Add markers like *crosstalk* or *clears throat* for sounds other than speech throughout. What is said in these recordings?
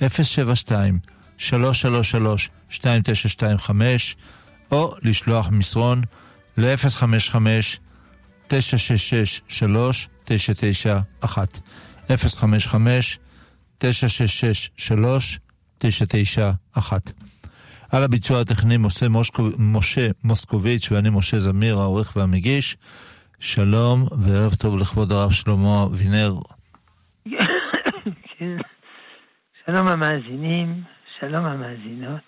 072 333 2925 או לשלוח מסרון ל-055 966 3991 055 966 3991 על הביצוע הטכני משה, מושקו, משה מוסקוביץ' ואני משה זמיר, העורך והמגיש. שלום וערב טוב לכבוד הרב שלמה אבינר. *laughs* שלום המאזינים, שלום המאזינות,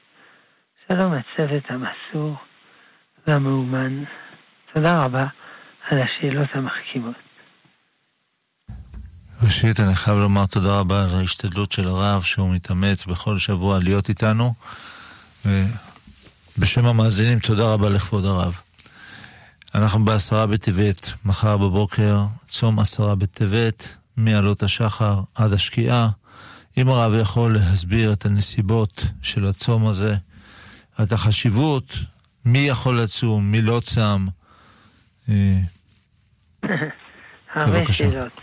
שלום הצוות המסור והמאומן. תודה רבה על השאלות המחכימות. ראשית, אני חייב לומר תודה רבה על ההשתדלות של הרב, שהוא מתאמץ בכל שבוע להיות איתנו. ובשם המאזינים, תודה רבה לכבוד הרב. אנחנו בעשרה בטבת, מחר בבוקר, צום עשרה בטבת, מעלות השחר עד השקיעה. אם הרב יכול להסביר את הנסיבות של הצום הזה, את החשיבות, מי יכול לצום, מי לא צם. אה, *coughs* הרבה שאלות.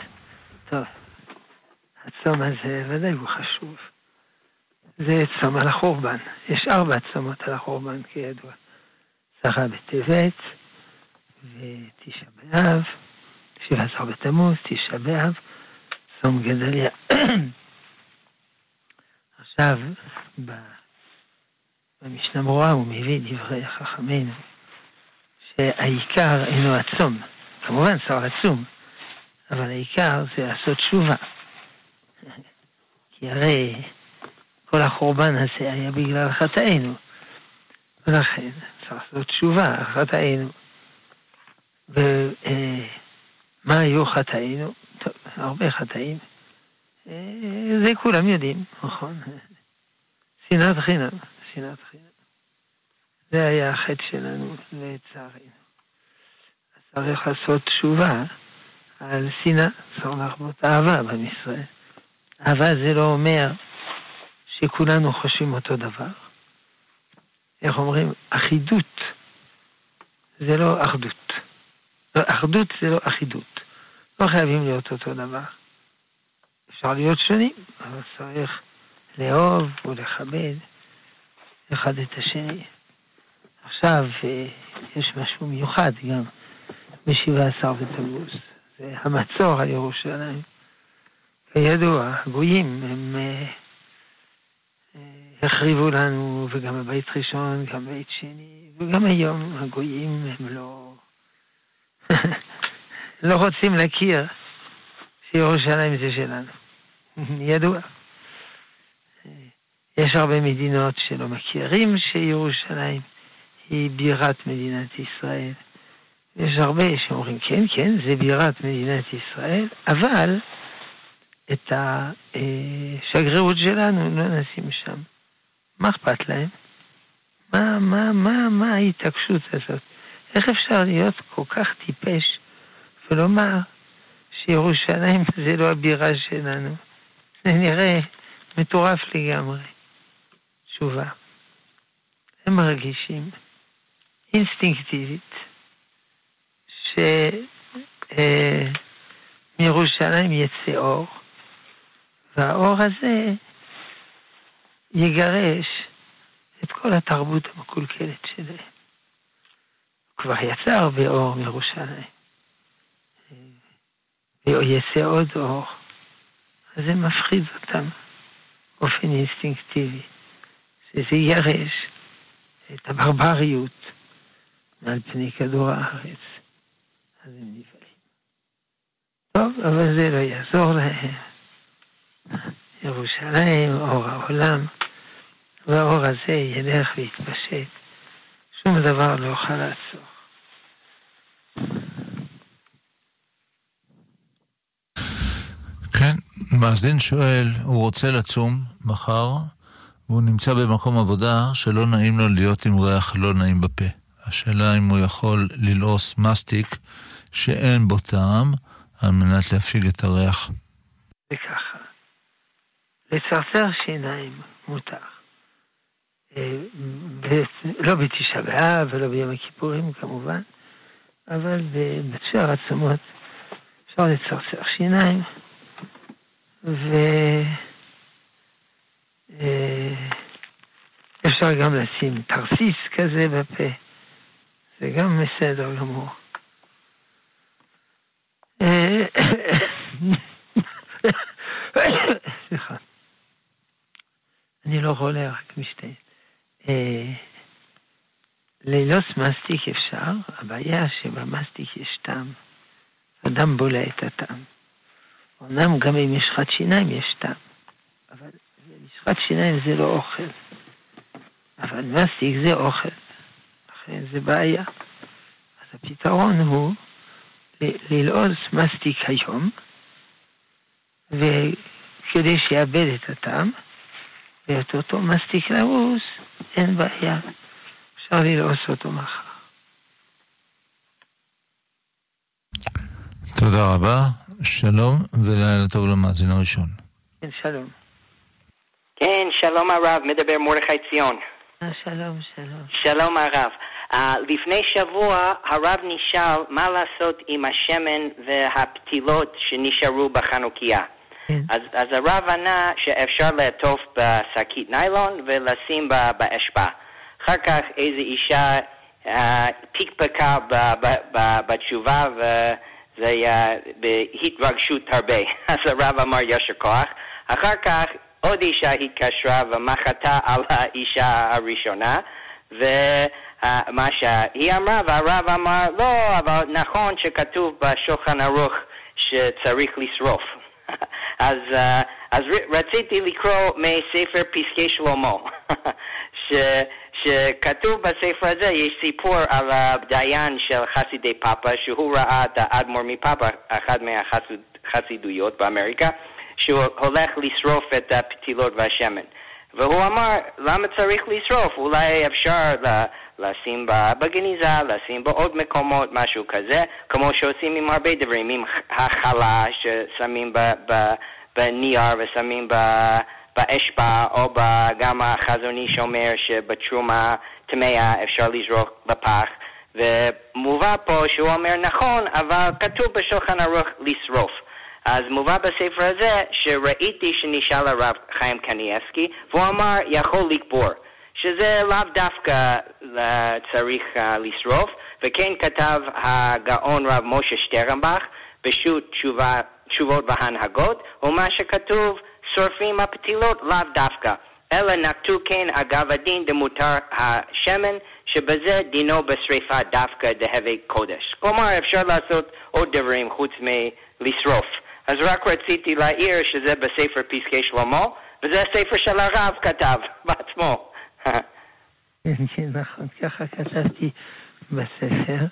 טוב, הצום הזה ודאי הוא חשוב. זה צום על החורבן. יש ארבע צומות על החורבן, כידוע. שרה בטבת, ותשעה באב, שבעה עשר בתמוז, תשעה באב, צום גדליה. *coughs* עכשיו, במשנה ברורה הוא מביא דברי חכמינו, שהעיקר אינו הצום. כמובן, צריך לצום, אבל העיקר זה לעשות תשובה. כי הרי כל החורבן הזה היה בגלל חטאינו. ולכן צריך לעשות תשובה על חטאינו. ומה היו חטאינו? טוב, הרבה חטאים. זה כולם יודעים, נכון? שנאת חינם, שנאת חינם. זה היה החטא שלנו, לצערנו. אז צריך לעשות תשובה על שנאה, צריך להרבות אהבה בעם. אהבה זה לא אומר שכולנו חושבים אותו דבר. איך אומרים? אחידות זה לא אחדות. אחדות זה לא אחידות. לא חייבים להיות אותו דבר. אפשר להיות שונים, אבל צריך לאהוב ולכבד אחד את השני. עכשיו אה, יש משהו מיוחד גם בשבעה עשר בתמוז, זה המצור על ירושלים. כידוע, הגויים הם אה, אה, החריבו לנו, וגם בבית ראשון, גם בבית שני, וגם היום הגויים הם לא... *laughs* לא רוצים להכיר שירושלים זה שלנו. *laughs* ידוע. יש הרבה מדינות שלא מכירים שירושלים היא בירת מדינת ישראל. יש הרבה שאומרים, כן, כן, זה בירת מדינת ישראל, אבל את השגרירות שלנו לא נשים שם. מה אכפת להם? מה, מה, מה, מה ההתעקשות הזאת? איך אפשר להיות כל כך טיפש ולומר שירושלים *laughs* זה לא הבירה שלנו? זה נראה מטורף לגמרי. תשובה. הם מרגישים אינסטינקטיבית שמירושלים אה, יצא אור, והאור הזה יגרש את כל התרבות המקולקלת שלהם. כבר יצא הרבה אור מירושלים. ויצא עוד אור. אז זה מפחיד אותם באופן אינסטינקטיבי, שזה ירש את הברבריות מעל פני כדור הארץ. אז הם נבהלים. טוב, אבל זה לא יעזור להם. ירושלים, אור העולם, והאור הזה ילך ויתפשט. שום דבר לא יוכל לעצור. כן, מאזין שואל, הוא רוצה לצום מחר, והוא נמצא במקום עבודה שלא נעים לו להיות עם ריח לא נעים בפה. השאלה אם הוא יכול ללעוס מסטיק שאין בו טעם, על מנת להפיג את הריח. זה ככה, לצרצר שיניים מותר. אה, לא בתשעה באב ולא ביום הכיפורים כמובן, אבל בשאר העצמות אפשר לצרצר שיניים, ו... אפשר גם לשים תרסיס כזה בפה, זה גם בסדר גמור. סליחה. אני לא חולה, רק משתה. לילוס מסטיק אפשר, הבעיה שבמסטיק יש טעם. אדם בולע את הטעם. אמנם גם אם יש חד שיניים יש טעם, משחת שיניים זה לא אוכל. אבל מסטיק זה אוכל, לכן זה בעיה. אז הפתרון הוא ללעוז מסטיק היום, וכדי שיאבד את הטעם, ואת אותו מסטיק לעוז, אין בעיה. אפשר ללעוס אותו מחר. תודה רבה, שלום ולילה טוב למאזין הראשון. כן, שלום. כן, שלום הרב, מדבר מרדכי ציון. אה, שלום, שלום. שלום הרב. Uh, לפני שבוע הרב נשאל מה לעשות עם השמן והפתילות שנשארו בחנוכיה. כן. אז, אז הרב ענה שאפשר לעטוף בשקית ניילון ולשים בה באשפה. אחר כך איזו אישה uh, פיקפקה ב- ב- בתשובה וזה היה בהתרגשות הרבה. *laughs* אז הרב אמר ישר כוח. אחר כך עוד אישה התקשרה ומחתה על האישה הראשונה, ומה שהיא אמרה, והרב אמר, לא, אבל נכון שכתוב בשולחן ערוך שצריך לשרוף. *laughs* אז, אה, אז רציתי לקרוא מספר פסקי שלמה, *laughs* ש, שכתוב בספר הזה, יש סיפור על הדיין של חסידי פאפה, שהוא ראה את האדמו"ר מפאפה, אחת מהחסידויות באמריקה, שהוא הולך לשרוף את הפתילות והשמן. והוא אמר, למה צריך לשרוף? אולי אפשר לשים בגניזה, לשים בעוד מקומות, משהו כזה, כמו שעושים עם הרבה דברים, עם החלה ששמים בנייר ושמים באשפה, או גם החזוני שאומר שבתרומה טמאה אפשר לזרוק בפח. ומובא פה שהוא אומר נכון, אבל כתוב בשולחן ערוך לשרוף. אז מובא בספר הזה שראיתי שנשאל הרב חיים קניאסקי, והוא אמר יכול לקבור, שזה לאו דווקא צריך uh, לשרוף, וכן כתב הגאון רב משה שטרנבך בשו"ת תשובות והנהגות, ומה שכתוב שורפים הפתילות לאו דווקא, אלא נקטו כן אגב הדין דמותר השמן, שבזה דינו בשריפה דווקא דהווה קודש. כלומר אפשר לעשות עוד דברים חוץ מלשרוף. אז רק רציתי להעיר שזה בספר פסקי שלמה, וזה הספר של הרב כתב בעצמו. כן, נכון, ככה כתבתי בספר,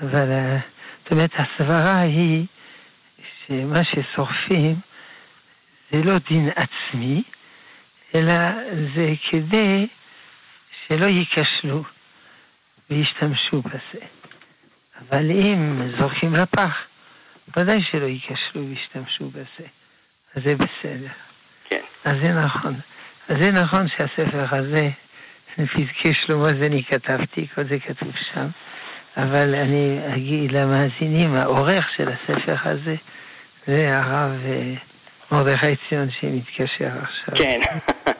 אבל אה, זאת אומרת, הסברה היא שמה ששורפים זה לא דין עצמי, אלא זה כדי שלא ייכשלו וישתמשו בזה. אבל אם זורקים לפח, ודאי שלא ייכשלו וישתמשו בזה. אז זה בסדר. כן. אז זה נכון. אז זה נכון שהספר הזה, פסקי שלמה זה אני כתבתי, כל זה כתוב שם, אבל אני אגיד למאזינים, העורך של הספר הזה, זה הרב אה, מרדכי ציון שמתקשר עכשיו. כן. *laughs*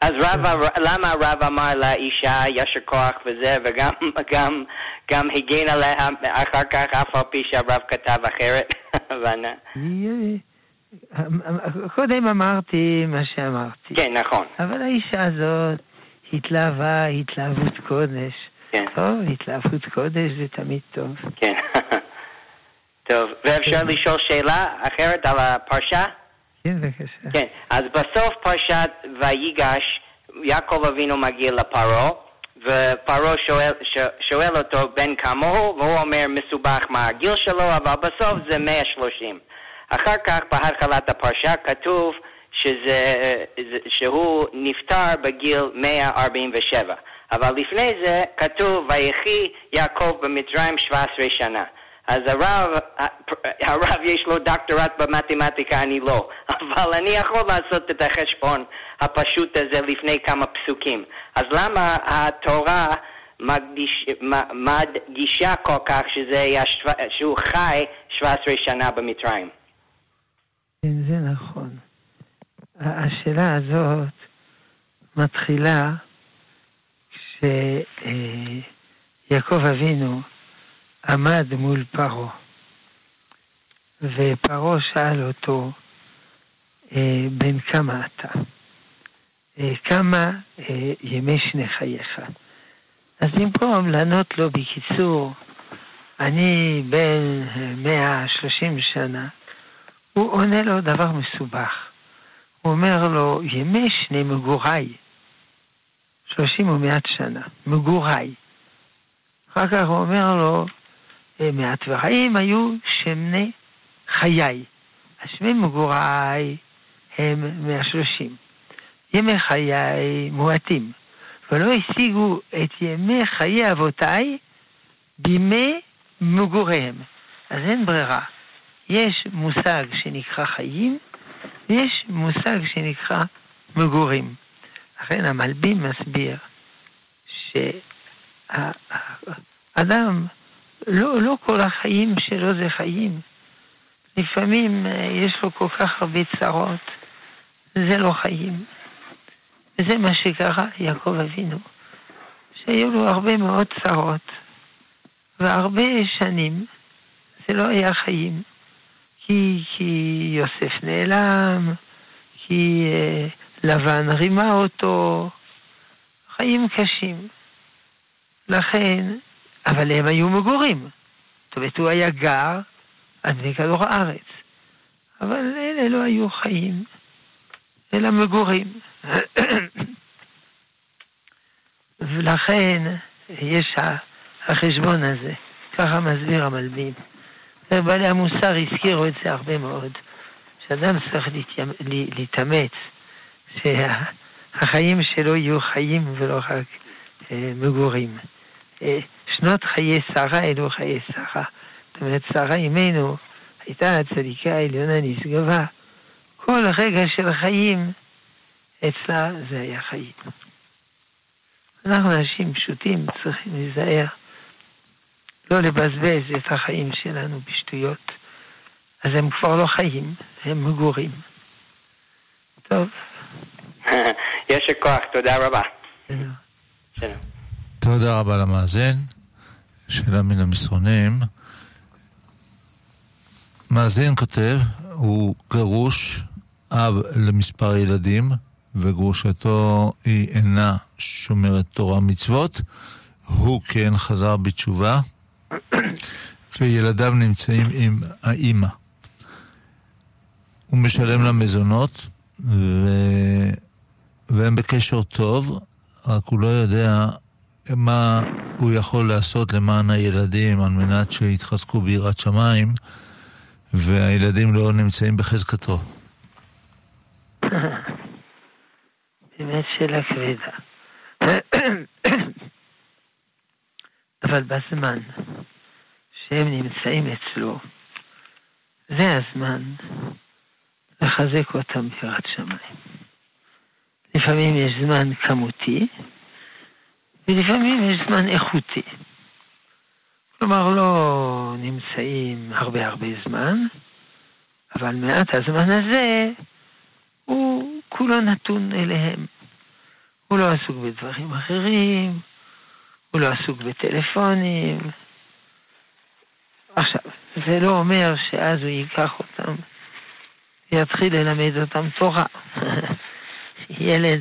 אז רב, למה הרב אמר לאישה ישר כוח וזה, וגם גם, הגן עליה אחר כך, אף על פי שהרב כתב אחרת? *laughs* קודם אמרתי מה שאמרתי. כן, נכון. אבל האישה הזאת התלהבה התלהבות קודש. כן. טוב, התלהבות קודש זה תמיד טוב. כן. *laughs* טוב, ואפשר לשאול שאלה אחרת על הפרשה? כן, בבקשה. כן, אז בסוף פרשת ויגש, יעקב אבינו מגיע לפרעה, ופרעה שואל, שואל אותו בן כמה הוא, והוא אומר מסובך מה הגיל שלו, אבל בסוף זה 130. אחר כך בהתחלת הפרשה כתוב שזה, שהוא נפטר בגיל 147. אבל לפני זה כתוב ויחי יעקב במצרים 17 שנה. אז הרב, הרב יש לו דוקטורט במתמטיקה, אני לא. *laughs* אבל אני יכול לעשות את החשבון הפשוט הזה לפני כמה פסוקים. אז למה התורה מדגיש, מדגישה כל כך שזה היה, שהוא חי 17 שנה במצרים? כן, זה נכון. השאלה הזאת מתחילה שיעקב אבינו עמד מול פרעה, ופרעה שאל אותו, אה, בן כמה אתה? אה, כמה אה, ימי שני חייך? אז במקום לענות לו בקיצור, אני בן 130 שנה, הוא עונה לו דבר מסובך. הוא אומר לו, ימי שני מגוריי, 30 ומעט שנה, מגוריי. אחר כך הוא אומר לו, מעט וחיים היו שמני חיי. השמי מגוריי הם 130. ימי חיי מועטים, ולא השיגו את ימי חיי אבותיי בימי מגוריהם. אז אין ברירה. יש מושג שנקרא חיים, ויש מושג שנקרא מגורים. לכן המלבים מסביר שאדם, לא, לא כל החיים שלו זה חיים. לפעמים אה, יש לו כל כך הרבה צרות, זה לא חיים. וזה מה שקרה יעקב אבינו, שהיו לו הרבה מאוד צרות, והרבה שנים זה לא היה חיים, כי, כי יוסף נעלם, כי אה, לבן רימה אותו, חיים קשים. לכן, אבל הם היו מגורים. זאת אומרת, הוא היה גר על פני כדור הארץ. אבל אלה לא היו חיים, אלא מגורים. *coughs* ולכן יש החשבון הזה, ככה מסביר המלבים. בעלי המוסר הזכירו את זה הרבה מאוד, שאדם צריך להתאמץ, שהחיים שלו יהיו חיים ולא רק אה, מגורים. אה, שנות חיי שרה אלו חיי שרה. זאת אומרת, שרה אימנו הייתה הצדיקה העליונה נשגבה. כל רגע של חיים אצלה זה היה חיים. אנחנו אנשים פשוטים צריכים להיזהר, לא לבזבז את החיים שלנו בשטויות. אז הם כבר לא חיים, הם מגורים. טוב. *laughs* יש כוח, תודה רבה. תודה רבה למאזין. שאלה מן המסרונים. מאזין כותב, הוא גרוש, אב למספר ילדים, וגרושתו היא אינה שומרת תורה מצוות. הוא כן חזר בתשובה, *clears throat* וילדיו נמצאים עם האימא. הוא משלם לה מזונות, ו... והם בקשר טוב, רק הוא לא יודע מה הוא יכול לעשות למען הילדים על מנת שיתחזקו ביראת שמיים. והילדים לא נמצאים בחזקתו. *clears throat* באמת שאלה כבדה. אבל בזמן שהם נמצאים אצלו, זה הזמן לחזק אותם בירת שמיים. לפעמים יש זמן כמותי, ולפעמים יש זמן איכותי. כלומר, לא נמצאים הרבה הרבה זמן, אבל מעט הזמן הזה הוא כולו נתון אליהם. הוא לא עסוק בדברים אחרים, הוא לא עסוק בטלפונים. עכשיו, זה לא אומר שאז הוא ייקח אותם ויתחיל ללמד אותם תורה. *laughs* ילד,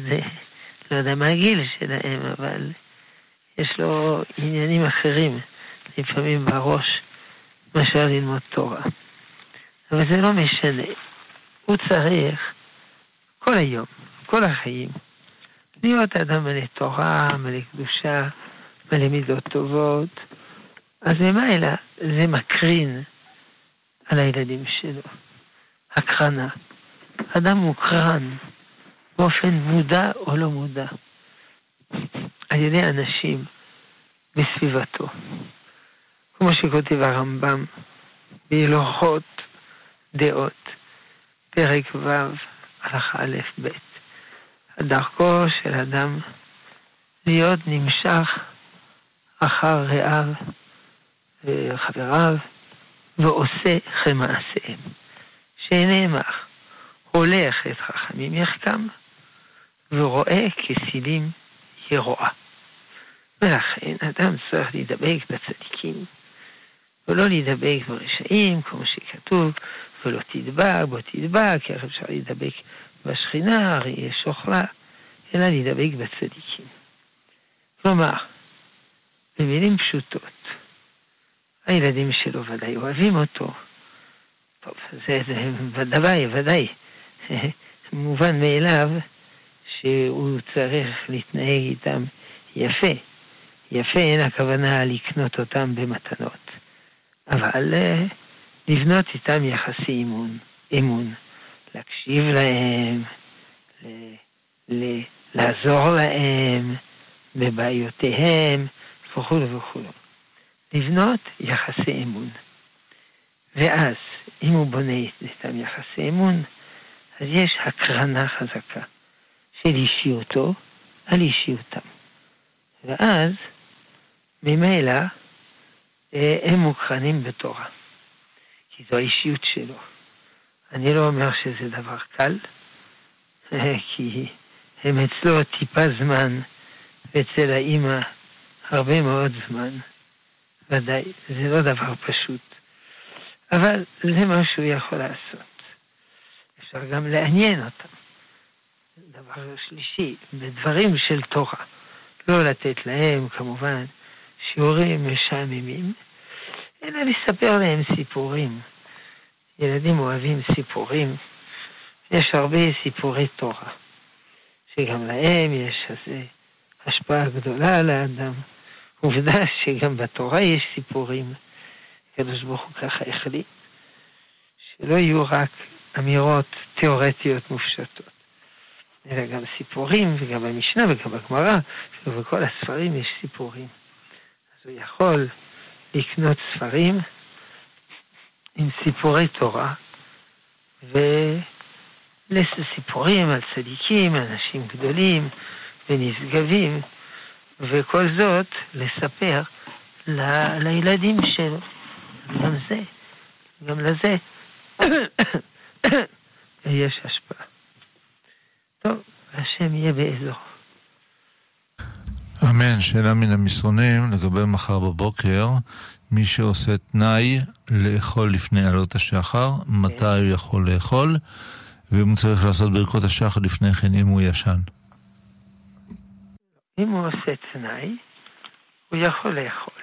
לא יודע מה הגיל שלהם, אבל יש לו עניינים אחרים. לפעמים בראש מאשר ללמוד תורה. אבל זה לא משנה. הוא צריך כל היום, כל החיים, להיות אדם מלא תורה, מלא קדושה, מלא מידות טובות. אז ממילא זה מקרין על הילדים שלו. הקרנה. אדם מוקרן באופן מודע או לא מודע על ידי אנשים בסביבתו. כמו שכותב הרמב"ם בהלכות דעות, פרק ו', הלכה א' ב'. דרכו של אדם להיות נמשך אחר רעיו וחבריו ועושה כמעשיהם. שנאמר, הולך את חכמים יחכם ורואה כסילים ירועה. ולכן אדם צריך להידבק בצדיקים, ולא להידבק ברשעים, כמו שכתוב, ולא תדבק, בוא תדבק, איך אפשר להידבק בשכינה, הרי יש אוכלה, אלא להידבק בצדיקים. כלומר, במילים פשוטות, הילדים שלו ודאי אוהבים אותו. טוב, זה, זה ודאי, ודאי, *laughs* מובן מאליו שהוא צריך להתנהג איתם יפה. יפה אין הכוונה לקנות אותם במתנות, אבל אה, לבנות איתם יחסי אימון, אמון, להקשיב להם, ל, ל, לעזור להם בבעיותיהם וכו' וכו'. לבנות יחסי אמון. ואז, אם הוא בונה איתם יחסי אמון, אז יש הקרנה חזקה של אישיותו על אישיותם. ואז, ממילא, אה, הם מוקרנים בתורה. כי זו האישיות שלו. אני לא אומר שזה דבר קל, *laughs* כי הם אצלו טיפה זמן, ואצל האימא הרבה מאוד זמן. ודאי, זה לא דבר פשוט. אבל זה מה שהוא יכול לעשות. אפשר גם לעניין אותם. דבר שלישי, בדברים של תורה. לא לתת להם, כמובן, שיעורים משעממים, אלא לספר להם סיפורים. ילדים אוהבים סיפורים. יש הרבה סיפורי תורה, שגם להם יש איזו השפעה גדולה על האדם. עובדה שגם בתורה יש סיפורים. הקדוש ברוך הוא ככה החליט, שלא יהיו רק אמירות תיאורטיות מופשטות, אלא גם סיפורים, וגם במשנה וגם בגמרא, ובכל הספרים יש סיפורים. אז הוא יכול לקנות ספרים עם סיפורי תורה, ולסיפורים על צדיקים, אנשים גדולים ונשגבים, וכל זאת לספר ל... לילדים שלו. גם זה, גם לזה *coughs* יש השפעה. טוב, השם יהיה באזור. אמן. שאלה מן המסרונים לגבי מחר בבוקר. מי שעושה תנאי לאכול לפני עלות השחר, מתי הוא יכול לאכול, ואם הוא צריך לעשות ברכות השחר לפני כן, אם הוא ישן. אם הוא עושה תנאי, הוא יכול לאכול.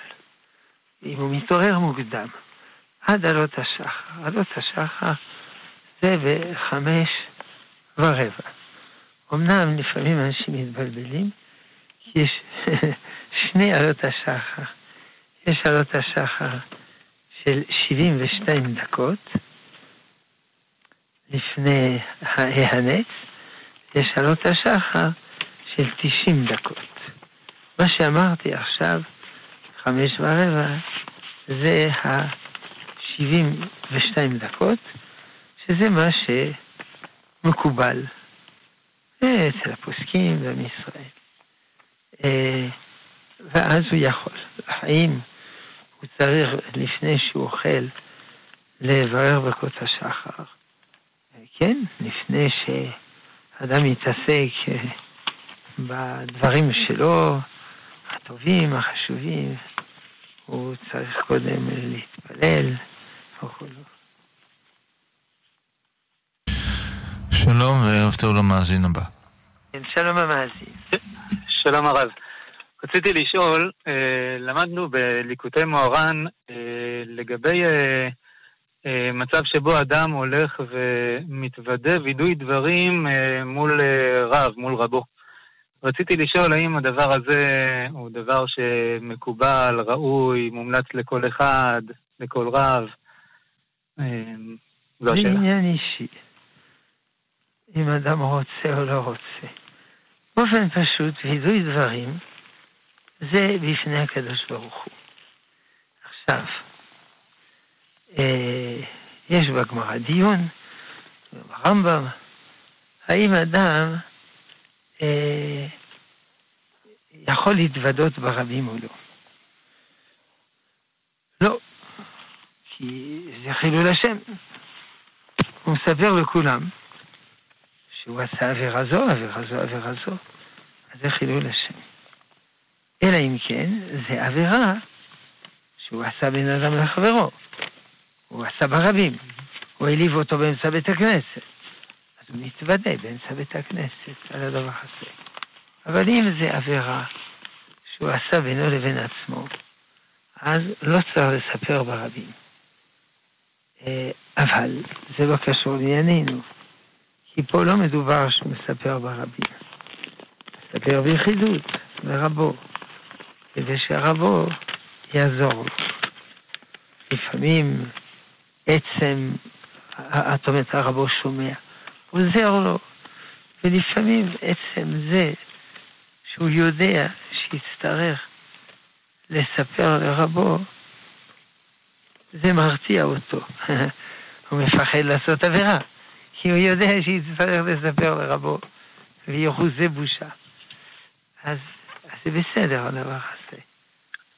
אם הוא מתעורר מוקדם, עד עלות השחר. עלות השחר זה בחמש ורבע. אמנם לפעמים אנשים מתבלבלים, יש *laughs* שני עלות השחר. יש עלות השחר של 72 דקות לפני ההיאנץ, יש עלות השחר של 90 דקות. מה שאמרתי עכשיו, חמש ורבע, זה ה-72 דקות, שזה מה שמקובל אצל הפוסקים ועם ישראל. אה, ואז הוא יכול. האם הוא צריך, לפני שהוא אוכל, לברר ברכות השחר? כן, לפני שאדם יתעסק אה, בדברים שלו, הטובים, החשובים, הוא צריך קודם להתפלל וכו'. שלום וערב טוב למאזין הבא. כן, שלום המאזין. שלום הרב. רציתי לשאול, אה, למדנו בליקוטי מוהר"ן אה, לגבי אה, מצב שבו אדם הולך ומתוודה וידוי דברים מול רב, מול רבו. רציתי לשאול האם הדבר הזה הוא דבר שמקובל, ראוי, מומלץ לכל אחד, לכל רב. זו השאלה. עניין אישי. אם אדם רוצה או לא רוצה. באופן פשוט, וידוי דברים זה בפני הקדוש ברוך הוא. עכשיו, אה, יש בגמרא דיון, ברמב"ם, האם אדם אה, יכול להתוודות ברבים או לא. לא, כי זה חילול השם. הוא מספר לכולם שהוא עשה עבירה זו, עבירה זו, עבירה זו, אז זה חילול השם. אלא אם כן, זה עבירה שהוא עשה בין אדם לחברו. הוא עשה ברבים. הוא העליב אותו באמצע בית הכנסת. אז הוא מתוודה באמצע בית הכנסת על הדבר הזה. אבל אם זה עבירה שהוא עשה בינו לבין עצמו, אז לא צריך לספר ברבים. אה, אבל זה לא קשור לענייננו, כי פה לא מדובר שהוא מספר ברבים. מספר ביחידות, לרבו, כדי שהרבו יעזור לו. לפעמים עצם, את אומרת, הרבו שומע, עוזר לו, ולפעמים עצם זה שהוא יודע שיצטרך לספר לרבו, זה מרתיע אותו. *laughs* הוא מפחד לעשות עבירה, כי הוא יודע שיצטרך לספר לרבו, ויחוזה בושה. אז, אז זה בסדר הדבר הזה.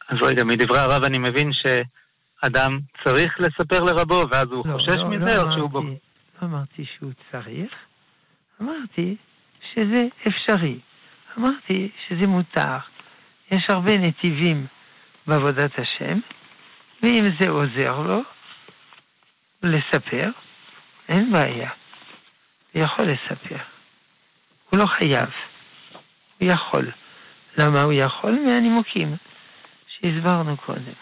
אז רגע, מדברי הרב אני מבין שאדם צריך לספר לרבו, ואז הוא לא, חושש לא, מזה, לא או שהוא... בו... לא אמרתי שהוא צריך, אמרתי שזה אפשרי. אמרתי שזה מותר. יש הרבה נתיבים בעבודת השם, ואם זה עוזר לו לספר, אין בעיה. הוא יכול לספר. הוא לא חייב. הוא יכול. למה הוא יכול? מהנימוקים שהסברנו קודם.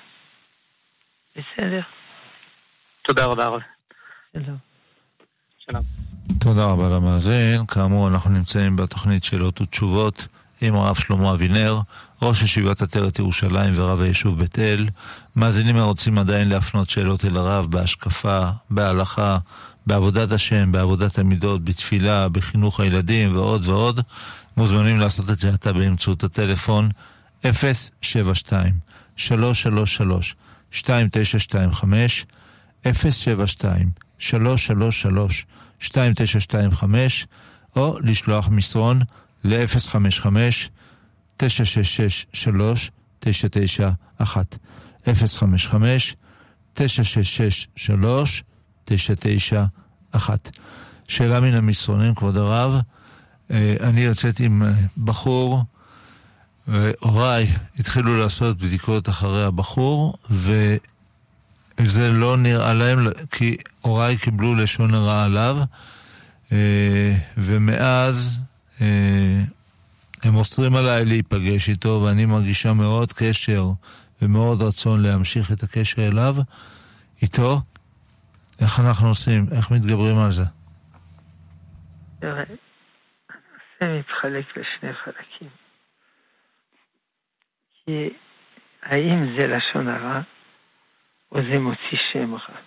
בסדר? תודה רבה, הרב. שלום. שלום. תודה רבה למאזין. כאמור, אנחנו נמצאים בתוכנית שאלות ותשובות עם הרב שלמה אבינר, ראש ישיבת עטרת ירושלים ורב היישוב בית אל. מאזינים הרוצים עדיין להפנות שאלות אל הרב בהשקפה, בהלכה, בעבודת השם, בעבודת המידות, בתפילה, בחינוך הילדים ועוד ועוד, מוזמנים לעשות את זה עתה באמצעות הטלפון 072 333 2925 072 333 2925 או לשלוח מסרון ל-055-966-3991 055-966-3991 שאלה מן המסרונים, כבוד הרב. אה, אני יוצאת עם אה, בחור, והוריי התחילו לעשות בדיקות אחרי הבחור, וזה לא נראה להם, כי הוריי קיבלו לשון הרע עליו, אה, ומאז הם אוסרים עליי להיפגש איתו, ואני מרגישה מאוד קשר ומאוד רצון להמשיך את הקשר אליו, איתו. איך אנחנו עושים? איך מתגברים על זה? תראה, הנושא מתחלק לשני חלקים. כי האם זה לשון הרע, או זה מוציא שם רע?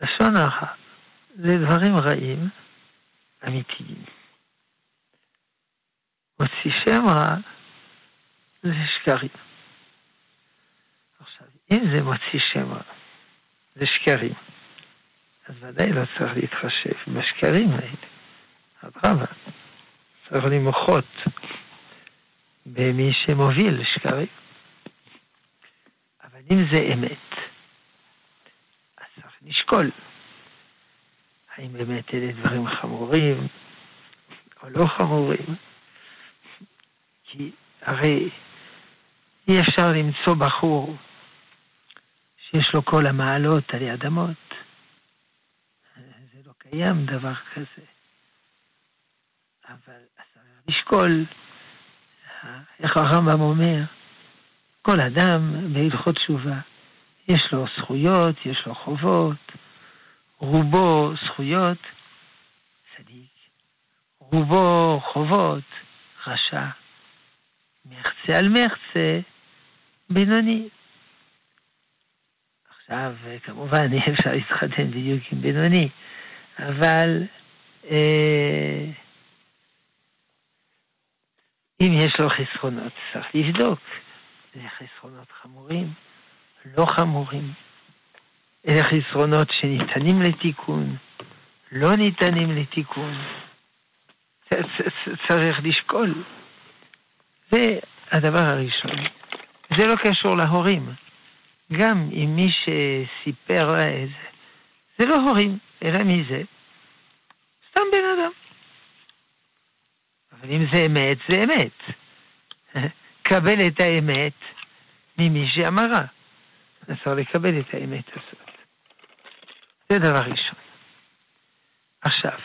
לשון הרע זה דברים רעים אמיתיים. מוציא שם רע זה שקרים. עכשיו, אם זה מוציא שם רע, זה שקרים, אז ודאי לא צריך להתחשב בשקרים האלה. אדרבה, צריך למחות במי שמוביל לשקרים. אבל אם זה אמת, אז צריך לשקול. האם באמת אלה דברים חמורים או לא חמורים? כי הרי אי אפשר למצוא בחור שיש לו כל המעלות עלי אדמות. זה לא קיים דבר כזה. אבל צריך לשקול, איך הרמב"ם אומר, כל אדם בהלכות תשובה, יש לו זכויות, יש לו חובות, רובו זכויות, צדיק, רובו חובות, רשע. מחצה על מחצה, בינוני. עכשיו, כמובן, אי *laughs* אפשר להתחתן בדיוק עם בינוני, אבל אה, אם יש לו חסרונות, צריך לבדוק. זה חסרונות חמורים, לא חמורים. אלה חסרונות שניתנים לתיקון, לא ניתנים לתיקון. צריך לשקול. זה הדבר הראשון. זה לא קשור להורים. גם אם מי שסיפר לה את זה, זה לא הורים, אלא מי זה? סתם בן אדם. אבל אם זה אמת, זה אמת. *laughs* לקבל את האמת ממי שאמרה. אסור לקבל את האמת הזאת. זה דבר ראשון. עכשיו,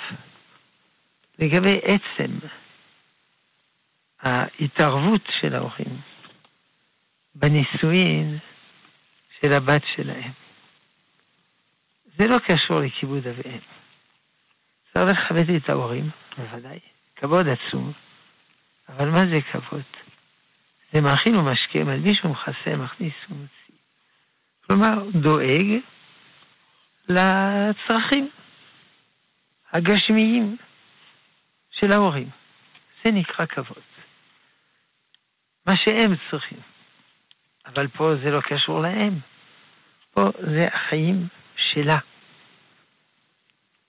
לגבי עצם ההתערבות של ההורים בנישואין של הבת שלהם, זה לא קשור לכיבוד אביהם. צריך לכבד את ההורים, בוודאי, כבוד עצום, אבל מה זה כבוד? זה מאכיל ומשקה, מלביש ומכסה, מכניס ומוציא. כלומר, דואג לצרכים הגשמיים של ההורים. זה נקרא כבוד. מה שהם צריכים. אבל פה זה לא קשור להם. פה זה החיים שלה.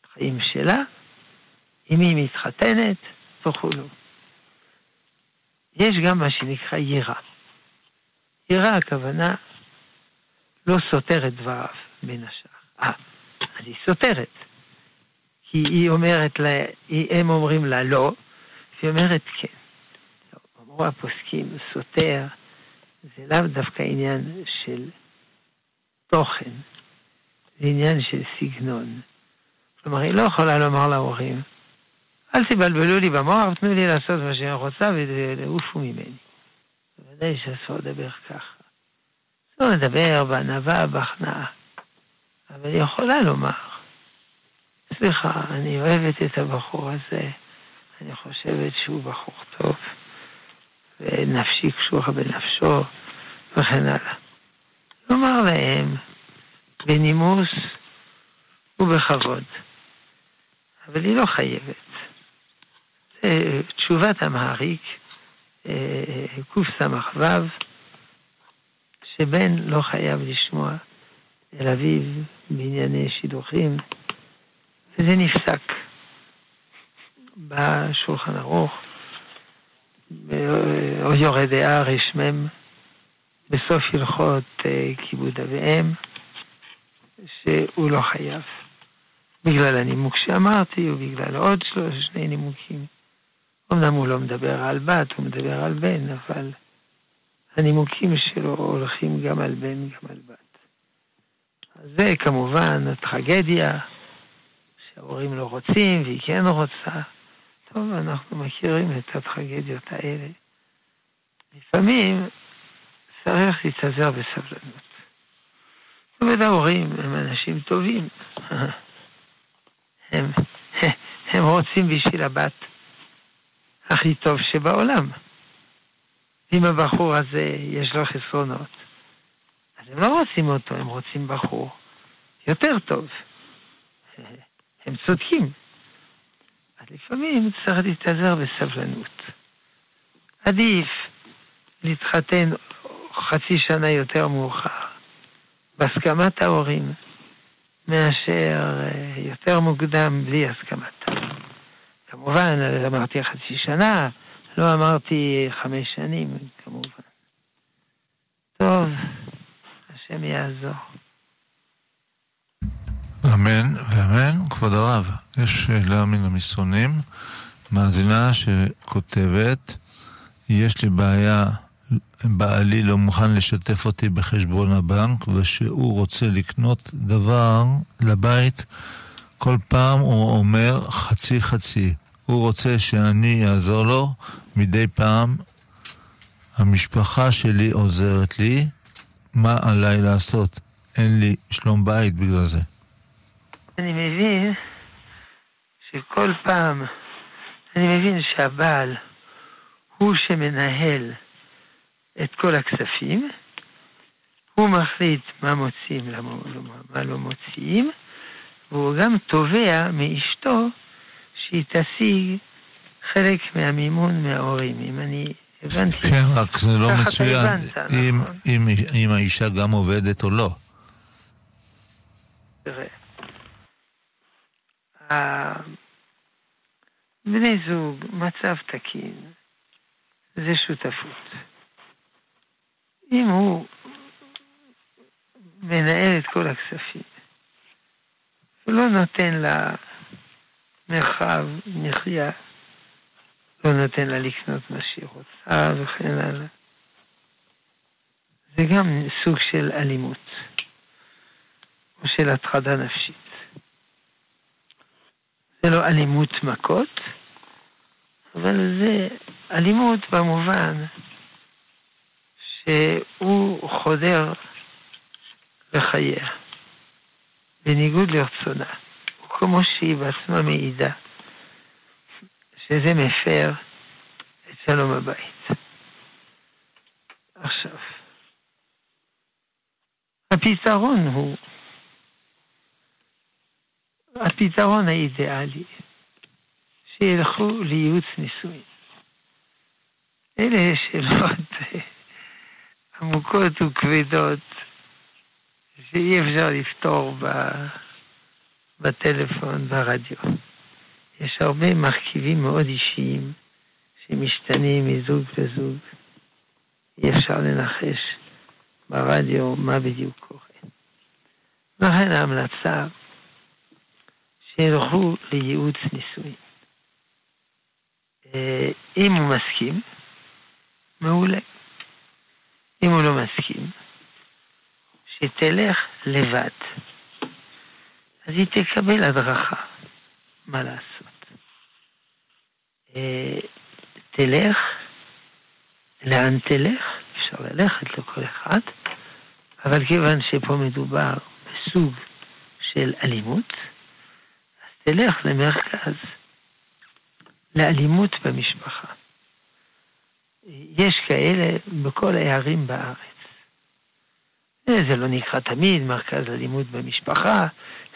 החיים שלה, אם היא מתחתנת וכולו. יש גם מה שנקרא יראה. יראה הכוונה לא סותר את דבריו בין השאר. אה, היא סותרת. כי היא אומרת לה, הם אומרים לה לא, והיא אומרת כן. אמרו הפוסקים, סותר, זה לאו דווקא עניין של תוכן, זה עניין של סגנון. כלומר, היא לא יכולה לומר להורים, אל תבלבלו לי במוח, תנו לי לעשות מה שאני רוצה ותעופו ממני. בוודאי שאסור לדבר ככה. אסור לדבר בענווה, בהכנעה. אבל היא יכולה לומר, סליחה, אני אוהבת את הבחור הזה, אני חושבת שהוא בחור טוב, ונפשי קשורה בנפשו, וכן הלאה. לומר להם בנימוס ובכבוד, אבל היא לא חייבת. תשובת המעריק, אה, קס"ו, שבן לא חייב לשמוע אל אביו בענייני שידוכים, וזה נפסק בשולחן ערוך, או יורד דעה רשמם, בסוף הלכות אה, כיבוד אביהם, שהוא לא חייב. בגלל הנימוק שאמרתי, ובגלל עוד שלוש, שני נימוקים. אמנם הוא לא מדבר על בת, הוא מדבר על בן, אבל הנימוקים שלו הולכים גם על בן, גם על בת. זה כמובן הטרגדיה, שההורים לא רוצים והיא כן רוצה. טוב, אנחנו מכירים את הטרגדיות האלה. לפעמים צריך להתאזר בסבלנות. זאת ההורים הם אנשים טובים. *laughs* הם, הם רוצים בשביל הבת הכי טוב שבעולם. אם הבחור הזה יש לו חסרונות, אז הם לא רוצים אותו, הם רוצים בחור יותר טוב. *laughs* הם צודקים. אז לפעמים צריך להתאזר בסבלנות. עדיף להתחתן חצי שנה יותר מאוחר, בהסכמת ההורים, מאשר אה, יותר מוקדם בלי הסכמתם. כמובן, אמרתי חצי שנה, לא אמרתי חמש שנים, כמובן. טוב, השם יעזור. אמן ואמן. כבוד הרב, יש שאלה מן המסרונים, מאזינה שכותבת, יש לי בעיה, בעלי לא מוכן לשתף אותי בחשבון הבנק, ושהוא רוצה לקנות דבר לבית, כל פעם הוא אומר חצי חצי. הוא רוצה שאני אעזור לו, מדי פעם המשפחה שלי עוזרת לי, מה עליי לעשות? אין לי שלום בית בגלל זה. אני מבין שכל פעם, אני מבין שהבעל הוא שמנהל את כל הכספים, הוא מחליט מה מוציאים, מה לא מוציאים, והוא גם תובע מאשתו שהיא תשיג חלק מהמימון מההורים, אם אני הבנתי. כן, רק זה לא מצוין הבנת, אם, נכון? אם, אם האישה גם עובדת או לא. תראה, בני זוג, מצב תקין, זה שותפות. אם הוא מנהל את כל הכספים, ולא נותן לה מרחב מחיה, לא נותן לה לקנות מה שהיא רוצה וכן הלאה. זה גם סוג של אלימות, או של הטרדה נפשית. זה לא אלימות מכות, אבל זה אלימות במובן שהוא חודר לחייה, בניגוד לרצונה, וכמו שהיא בעצמה מעידה, שזה מפר את שלום הבית. עכשיו, הפתרון הוא, הפתרון האידיאלי, שילכו לייעוץ נישואין. אלה שאלות עמוקות וכבדות שאי אפשר לפתור. בטלפון, ברדיו. יש הרבה מרכיבים מאוד אישיים שמשתנים מזוג לזוג. אי אפשר לנחש ברדיו מה בדיוק קורה. לכן ההמלצה שילכו לייעוץ נישואין. אה, אם הוא מסכים, מעולה. אם הוא לא מסכים, שתלך לבד. אז היא תקבל הדרכה מה לעשות. אה, תלך, לאן תלך? אפשר ללכת לכל אחד, אבל כיוון שפה מדובר בסוג של אלימות, אז תלך למרכז לאלימות במשפחה. יש כאלה בכל הערים בארץ. זה לא נקרא תמיד מרכז אלימות במשפחה,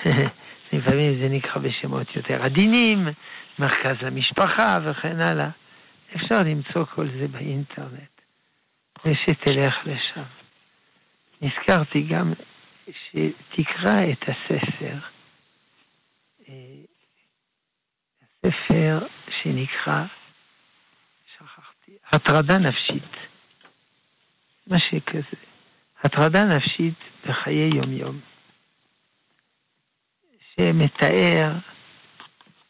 *laughs* לפעמים זה נקרא בשמות יותר עדינים, מרכז למשפחה וכן הלאה. אפשר למצוא כל זה באינטרנט, ושתלך לשם. נזכרתי גם שתקרא את הספר, אה, הספר שנקרא הטרדה נפשית, מה שכזה, הטרדה נפשית בחיי יומיום, שמתאר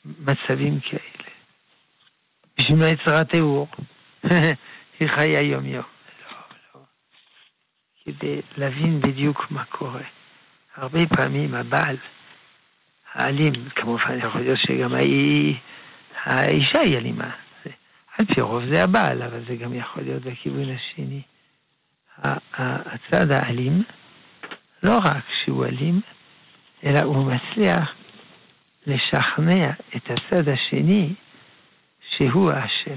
מצבים כאלה. בשביל מה יצרה תיאור? *laughs* היא חיי היומיום. לא, לא. כדי להבין בדיוק מה קורה. הרבה פעמים הבעל, האלים, כמובן יכול להיות שגם האישה היא אלימה. על פי רוב זה הבעל, אבל זה גם יכול להיות בכיוון השני. הצד האלים, לא רק שהוא אלים, אלא הוא מצליח לשכנע את הצד השני שהוא האשם.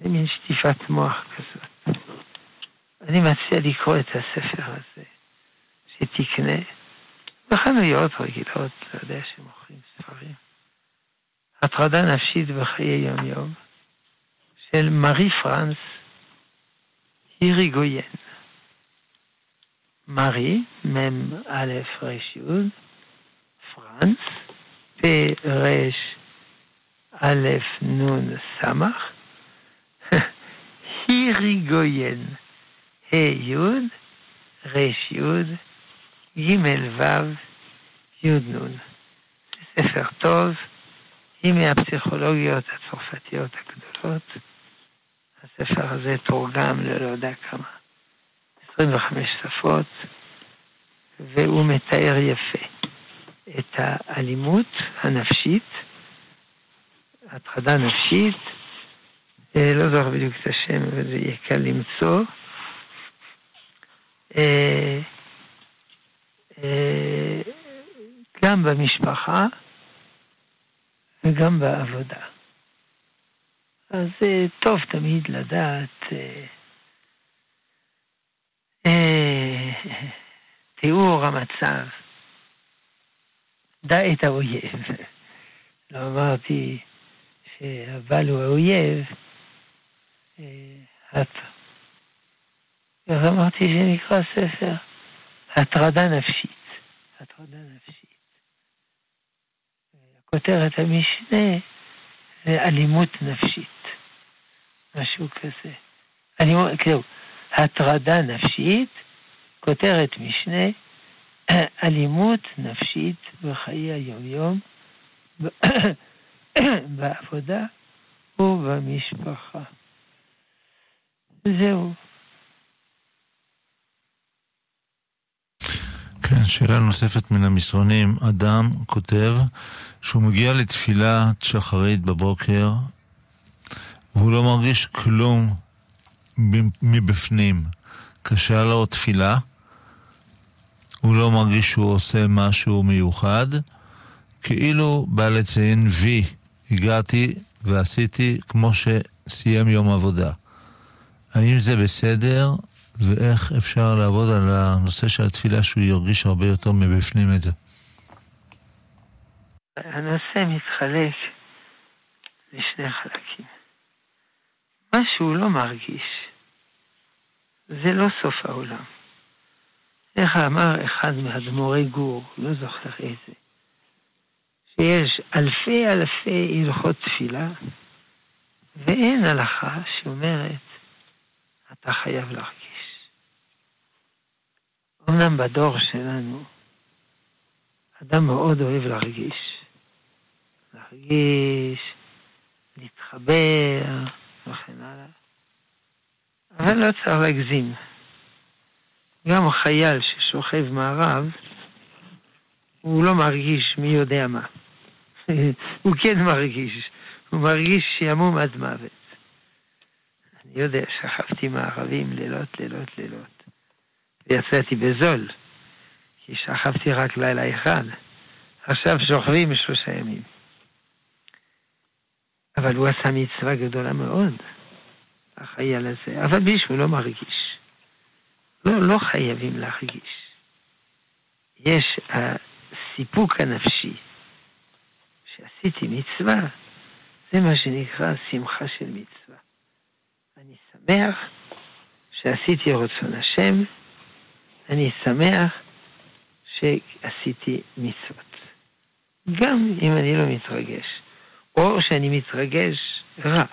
זה מין שטיפת מוח כזאת. אני מציע לקרוא את הספר הזה, שתקנה בחנויות רגילות, לא יודע, ספרים. הטרדה נפשית בחיי יום-יום של מארי פרנס היריגויין. מארי, מ"א ר"י, פרנס, פ"א נ"ן סמ"ך, *laughs* היריגויין, ה' י' ר' י' ג' ו' י' נ'. ספר טוב. היא מהפסיכולוגיות הצרפתיות הגדולות. הספר הזה תורגם ללא יודע כמה, 25 שפות, והוא מתאר יפה את האלימות הנפשית, הטרדה נפשית, אה, לא זוכר בדיוק את השם, אבל זה יהיה קל למצוא. אה, אה, גם במשפחה, וגם בעבודה. אז אה, טוב תמיד לדעת אה, אה, תיאור המצב. דע את האויב. *laughs* לא אמרתי שהבעל הוא האויב, את... איך אמרתי שנקרא ספר? הטרדה נפשית. הטרדה נפשית. כותרת המשנה זה אלימות נפשית, משהו כזה. אלימות, כאילו, הטרדה נפשית, כותרת משנה, *clears throat* אלימות נפשית בחיי היומיום, *clears throat* בעבודה ובמשפחה. זהו. שאלה נוספת מן המסרונים. אדם כותב שהוא מגיע לתפילת שחרית בבוקר והוא לא מרגיש כלום מבפנים. קשה לו תפילה, הוא לא מרגיש שהוא עושה משהו מיוחד, כאילו בא לציין וי, הגעתי ועשיתי כמו שסיים יום עבודה. האם זה בסדר, ואיך אפשר לעבוד על הנושא של התפילה שהוא ירגיש הרבה יותר מבפנים את זה? הנושא מתחלק לשני חלקים. מה שהוא לא מרגיש, זה לא סוף העולם. איך אמר אחד מאדמו"רי גור, לא זוכר איזה, שיש אלפי אלפי הלכות תפילה, ואין הלכה שאומרת, אתה חייב להרגיש. אמנם בדור שלנו, אדם מאוד אוהב להרגיש. להרגיש, להתחבר וכן הלאה. אבל לא צריך להגזים. גם חייל ששוכב מערב, הוא לא מרגיש מי יודע מה. *laughs* הוא כן מרגיש, הוא מרגיש שעמום עד מוות. אני יודע, שכבתי מערבים לילות, לילות, לילות. ויצאתי בזול, כי שכבתי רק לילה אחד. עכשיו שוכבים שלושה ימים. אבל הוא עשה מצווה גדולה מאוד, החייל הזה, אבל מישהו לא מרגיש. לא, לא חייבים להרגיש. יש הסיפוק הנפשי שעשיתי מצווה, זה מה שנקרא שמחה של מצווה. אני שמח שעשיתי רצון השם, אני שמח שעשיתי מצוות. גם אם אני לא מתרגש. או שאני מתרגש רע.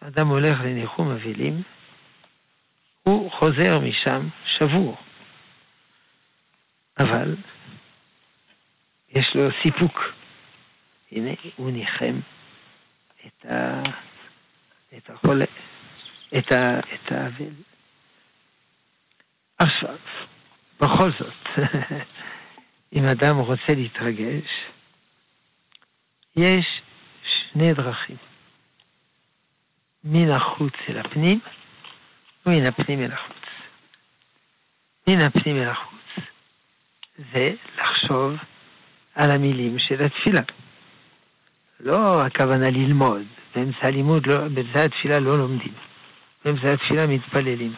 אדם הולך לניחום אבלים, הוא חוזר משם שבור. אבל יש לו סיפוק. הנה, הוא ניחם את, ה... את החולה, את, ה... את האבל. עכשיו, בכל זאת, *laughs* אם אדם רוצה להתרגש, יש שני דרכים. מן החוץ אל הפנים, ומן הפנים אל החוץ. מן הפנים אל החוץ זה לחשוב על המילים של התפילה. לא הכוונה ללמוד, באמצע הלימוד, לא, באמצע התפילה לא לומדים. באמצע התפילה מתפללים.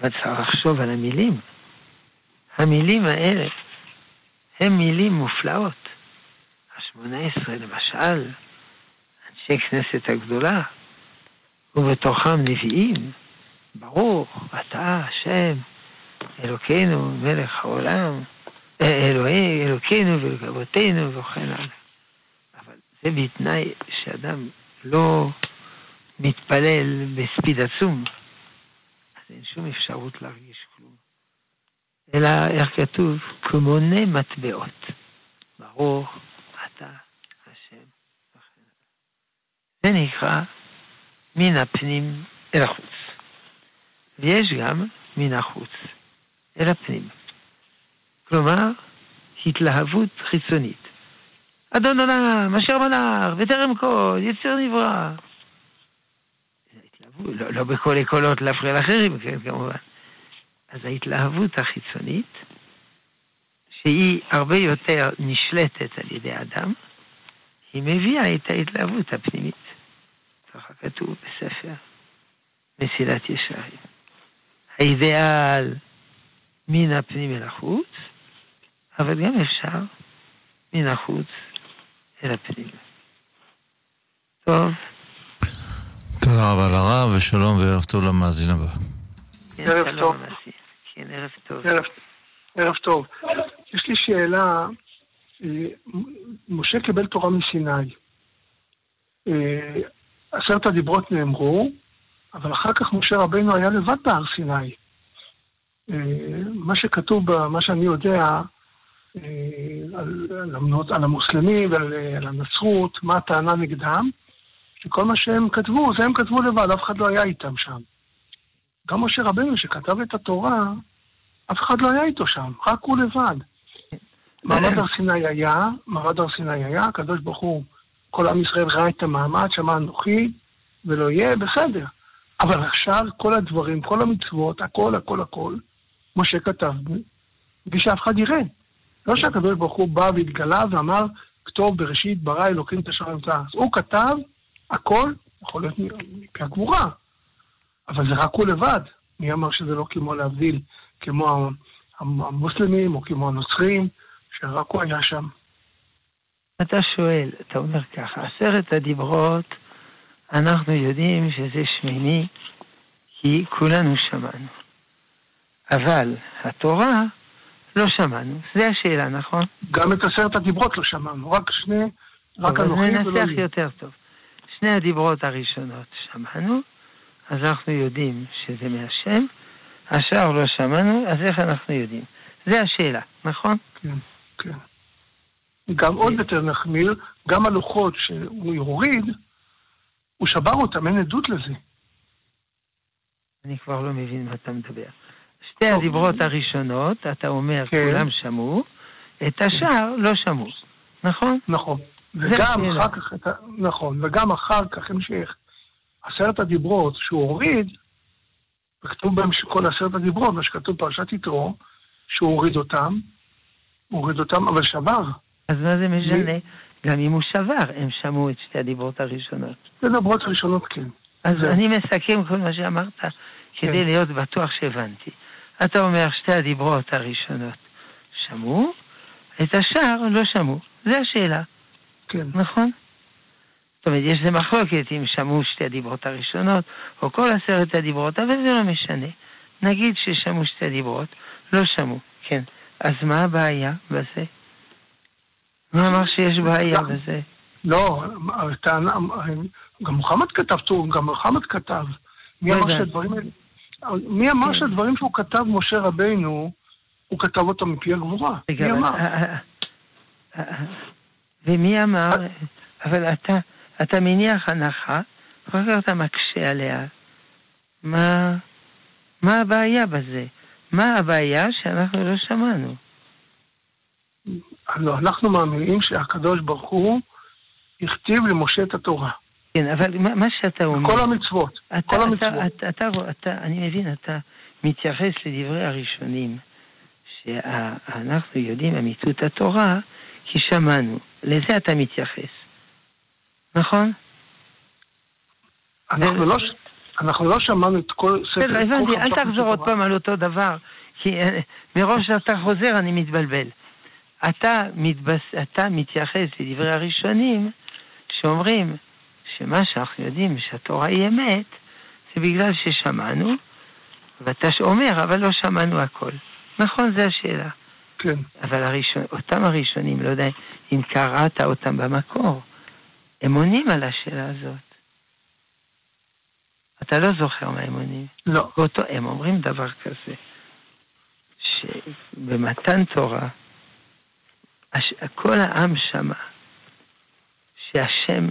אבל צריך לחשוב על המילים. המילים האלה הן מילים מופלאות. השמונה עשרה למשל, אנשי כנסת הגדולה, ובתוכם נביאים, ברוך אתה השם, אלוקינו, מלך העולם, אה, אלוהי, אלוקינו ואבותינו וכן הלאה. אבל זה בתנאי שאדם לא מתפלל בספיד עצום, אין שום אפשרות להרגיש כלום. אלא, איך כתוב? כמונה מטבעות. ברוך אתה השם. זה נקרא מן הפנים אל החוץ. ויש גם מן החוץ אל הפנים. כלומר, התלהבות חיצונית. אדון עולם, אשר מלאך, וטרם כל, יצר נברא. לא, לא בכל הקולות להפריע לאחרים, כן, כמובן. אז ההתלהבות החיצונית, שהיא הרבה יותר נשלטת על ידי אדם, היא מביאה את ההתלהבות הפנימית. ככה כתוב בספר מסילת ישרים. האידאל מן הפנים אל החוץ, אבל גם אפשר מן החוץ אל הפנים. טוב. תודה רבה לרב, ושלום וערב טוב למאזין הבא. ערב טוב. כן, ערב טוב. ערב, ערב טוב. יש לי שאלה, אה, משה קיבל תורה מסיני. אה, עשרת הדיברות נאמרו, אבל אחר כך משה רבינו היה לבד בהר סיני. אה, מה שכתוב, מה שאני יודע, על, על, המוסלמים ועל על הנצרות, מה הטענה נגדם, שכל מה שהם כתבו, זה הם כתבו לבד, אף אחד לא היה איתם שם. גם משה רבנו שכתב את התורה, אף אחד לא היה איתו שם, רק הוא לבד. מעמד הר סיני היה, מעמד הר סיני היה, הקדוש ברוך הוא, כל עם ישראל ראה את המעמד, שמע אנוכי, ולא יהיה, בסדר. אבל עכשיו כל הדברים, כל המצוות, הכל, הכל, הכל, משה כתב, בלי שאף אחד יראה. לא שהקדוש ברוך הוא בא והתגלה ואמר, כתוב בראשית ברא אלוקים את השמיים ואת הארץ. הוא כתב הכל, יכול להיות מפי הגבורה, אבל זה רק הוא לבד. מי אמר שזה לא כמו להבדיל, כמו המוסלמים או כמו הנוצרים, שרק הוא היה שם. אתה שואל, אתה אומר ככה, עשרת הדיברות, אנחנו יודעים שזה שמיני, כי כולנו שמענו. אבל התורה, לא שמענו. זו השאלה, נכון? גם את עשרת הדיברות לא שמענו, רק שני, רק אנוכי ולא... אז ננסח יותר טוב. שני הדיברות הראשונות שמענו, אז אנחנו יודעים שזה מהשם, השאר לא שמענו, אז איך אנחנו יודעים? זה השאלה, נכון? כן, כן. גם עוד יותר נחמיר, גם הלוחות שהוא יוריד, הוא שבר אותם, אין עדות לזה. אני כבר לא מבין מה אתה מדבר. שתי הדיברות הראשונות, אתה אומר, כן. כולם שמעו, את השאר לא שמעו, נכון? נכון. וגם אחר כך, נכון, וגם אחר כך המשך. עשרת הדיברות שהוא הוריד, וכתוב בהם שכל עשרת הדיברות, מה שכתוב בפרשת יתרו, שהוא הוריד אותם, הוריד אותם, אבל שבר. אז מה זה משנה? גם אם הוא שבר, הם שמעו את שתי הדיברות הראשונות. שתי הדיברות הראשונות, כן. אז זה... אני מסכם כל מה שאמרת, כדי כן. להיות בטוח שהבנתי. אתה אומר, שתי הדיברות הראשונות שמעו, את השאר לא שמעו. זו השאלה. כן. נכון? זאת אומרת, יש איזה מחלוקת אם שמעו שתי הדיברות הראשונות, או כל עשרת הדיברות, אבל זה לא משנה. נגיד ששמעו שתי הדיברות, לא שמעו, כן. אז מה הבעיה בזה? מי אמר שיש בעיה בזה? לא, גם מוחמד כתב טוב, גם מוחמד כתב. מי אמר שהדברים האלה... מי אמר כן. שהדברים שהוא כתב, משה רבינו, הוא כתב אותם מפי הגבורה? מי אמר? ומי אמר? אבל אתה, אתה מניח הנחה, אחר כך אתה מקשה עליה. מה, מה הבעיה בזה? מה הבעיה שאנחנו לא שמענו? לא, אנחנו מאמינים שהקדוש ברוך הוא הכתיב למשה את התורה. כן, אבל מה, מה שאתה אומר... כל המצוות, אתה, כל המצוות. אתה, אתה, אתה, אתה, אני מבין, אתה מתייחס לדברי הראשונים, שאנחנו יודעים אמיתות התורה, כי שמענו. לזה אתה מתייחס. נכון? אנחנו, לא, אנחנו לא שמענו את כל. בסדר, הבנתי, אל תחזור עוד פעם על אותו דבר, כי אה, מראש שאתה חוזר אני מתבלבל. אתה, מתבס... אתה מתייחס לדברי הראשונים שאומרים שמה שאנחנו יודעים שהתורה היא אמת, זה בגלל ששמענו, ואתה אומר, אבל לא שמענו הכל. נכון, זו השאלה. כן. אבל הראשון, אותם הראשונים, לא יודע אם קראת אותם במקור, הם עונים על השאלה הזאת. אתה לא זוכר מה הם עונים. לא. באותו, הם אומרים דבר כזה, שבמתן תורה, הש, כל העם שמע שהשם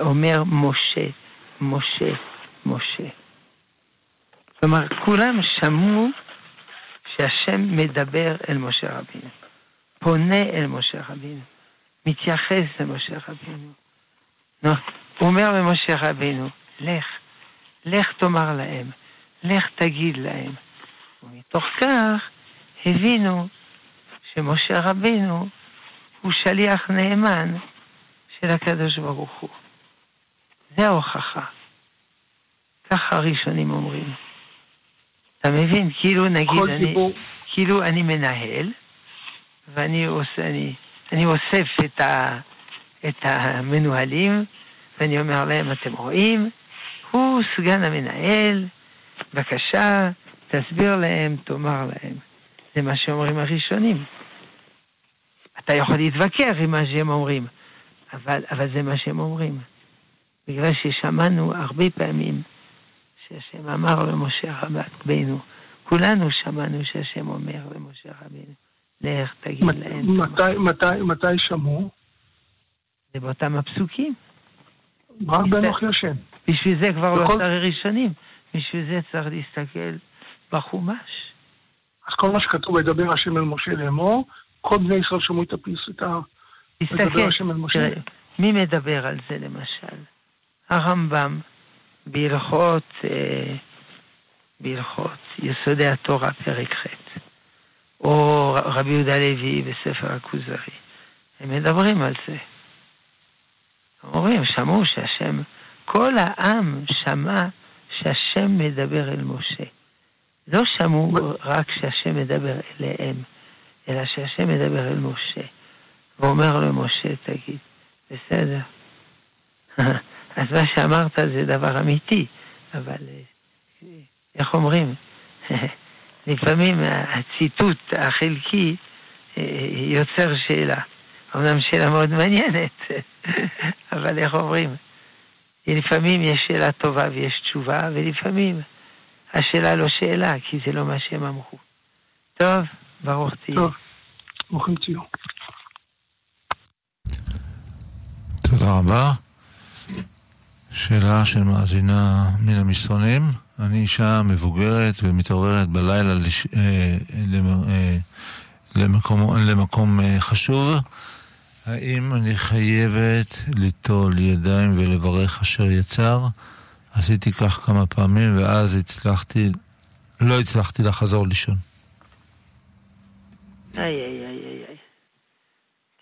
אומר משה, משה, משה. כלומר, כולם שמעו שהשם מדבר אל משה רבינו, פונה אל משה רבינו, מתייחס למשה רבינו. נו, הוא אומר למשה רבינו, לך, לך תאמר להם, לך תגיד להם. ומתוך כך הבינו שמשה רבינו הוא שליח נאמן של הקדוש ברוך הוא. זה ההוכחה. ככה הראשונים אומרים. אתה מבין? כאילו נגיד אני, כאילו אני מנהל, ואני עושה, אני, אני אוסף את, ה, את המנוהלים, ואני אומר להם, אתם רואים, הוא סגן המנהל, בבקשה, תסביר להם, תאמר להם. זה מה שאומרים הראשונים. אתה יכול להתווכח עם מה שהם אומרים, אבל, אבל זה מה שהם אומרים. בגלל ששמענו הרבה פעמים שהשם אמר למשה רבינו, כולנו שמענו שהשם אומר למשה רבינו, לך תגיד מת, להם. מתי, מתי, מתי שמעו? זה באותם הפסוקים. רק באנוכי השם. בשביל זה כבר לא צריך ראשונים, בשביל זה צריך להסתכל בחומש. אז כל מה שכתוב וידבר השם אל משה לאמור, כל בני ישראל שמעו את הפיס, את ה... תראה, מי מדבר על זה למשל? הרמב"ם בהלכות, אה, בהלכות יסודי התורה פרק ח', או רבי יהודה לוי בספר הכוזרי. הם מדברים על זה. אומרים, שמעו שהשם, כל העם שמע שהשם מדבר אל משה. לא שמעו רק שהשם מדבר אליהם, אלא שהשם מדבר אל משה. ואומר למשה, תגיד, בסדר. *laughs* אז מה שאמרת זה דבר אמיתי, אבל אה, איך אומרים? *laughs* לפעמים הציטוט החלקי אה, יוצר שאלה. אמנם שאלה מאוד מעניינת, *laughs* אבל איך אומרים? לפעמים יש שאלה טובה ויש תשובה, ולפעמים השאלה לא שאלה, כי זה לא מה שהם אמרו. טוב, ברוך תהיה. טוב, ברוכים תהיו. תודה רבה. שאלה של מאזינה מן המסרונים. אני אישה מבוגרת ומתעוררת בלילה לש... אה. אה, למקום, למקום אה, חשוב. האם אני חייבת ליטול ידיים ולברך אשר יצר? עשיתי כך כמה פעמים ואז הצלחתי, לא הצלחתי לחזור לישון. איי, איי, איי, איי, איי.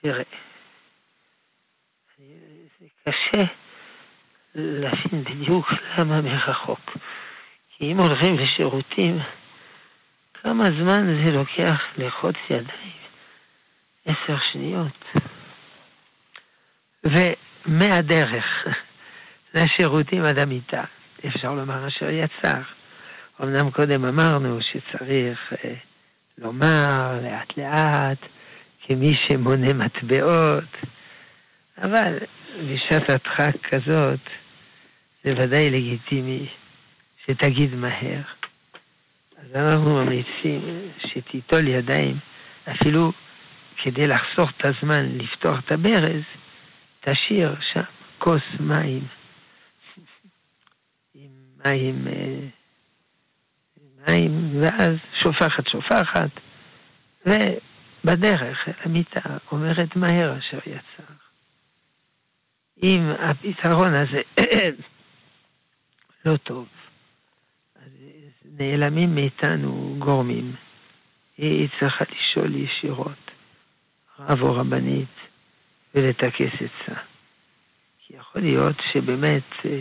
תראה, זה קשה להבין בדיוק למה מרחוק. כי אם הולכים לשירותים, כמה זמן זה לוקח לחוץ ידיים? עשר שניות. ומהדרך *laughs* לשירותים עד המיטה, אפשר לומר אשר יצר. אמנם קודם אמרנו שצריך אה, לומר לאט לאט, כמי שמונה מטבעות, אבל בשעת הדחק כזאת, זה ודאי לגיטימי שתגיד מהר. אז אנחנו ממליצים שתיטול ידיים, אפילו כדי לחסוך את הזמן לפתוח את הברז, תשאיר שם כוס מים *laughs* עם מים, אה, מים, ואז שופחת שופחת, ובדרך אל המיטה אומרת מהר אשר יצר. אם הפתרון הזה *clears throat* לא טוב, נעלמים מאיתנו גורמים. היא צריכה לשאול ישירות, רב או רבנית, ולטכס עצה. כי יכול להיות שבאמת אה,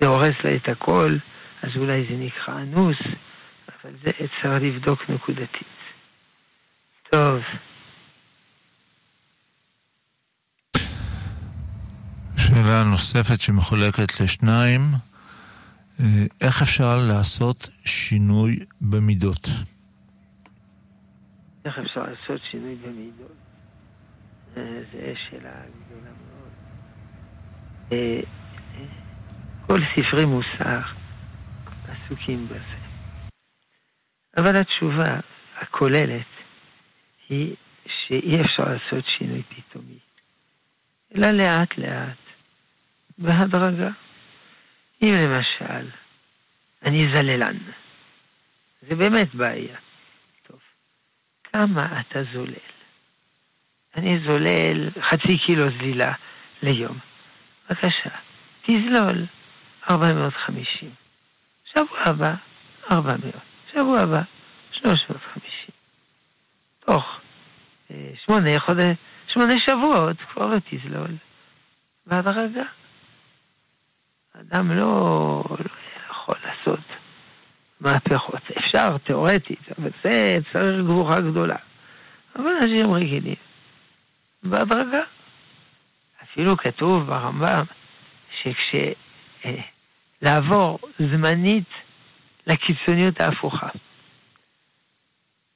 זה הורס לה את הכל, אז אולי זה נקרא אנוס, אבל זה צריך לבדוק נקודתית. טוב. שאלה נוספת שמחולקת לשניים, איך אפשר לעשות שינוי במידות? איך אפשר לעשות שינוי במידות? זו שאלה גדולה מאוד. אה, כל ספרי מוסר עסוקים בזה. אבל התשובה הכוללת היא שאי אפשר לעשות שינוי פתאומי, אלא לאט לאט, בהדרגה. אם למשל, אני זללן, זה באמת בעיה. טוב, כמה אתה זולל? אני זולל חצי קילו זלילה ליום. בבקשה, תזלול 450. שבוע הבא, 400. שבוע הבא, 350. תוך אה, שמונה חודש, שמונה שבועות כבר לא תזלול. בהדרגה. אדם לא, לא יכול לעשות מהפכות. אפשר, תיאורטית, אבל זה צריך גבורה גדולה. אבל אנשים רגילים. בהדרגה. אפילו כתוב ברמב"ם שכשלעבור אה, זמנית לקיצוניות ההפוכה.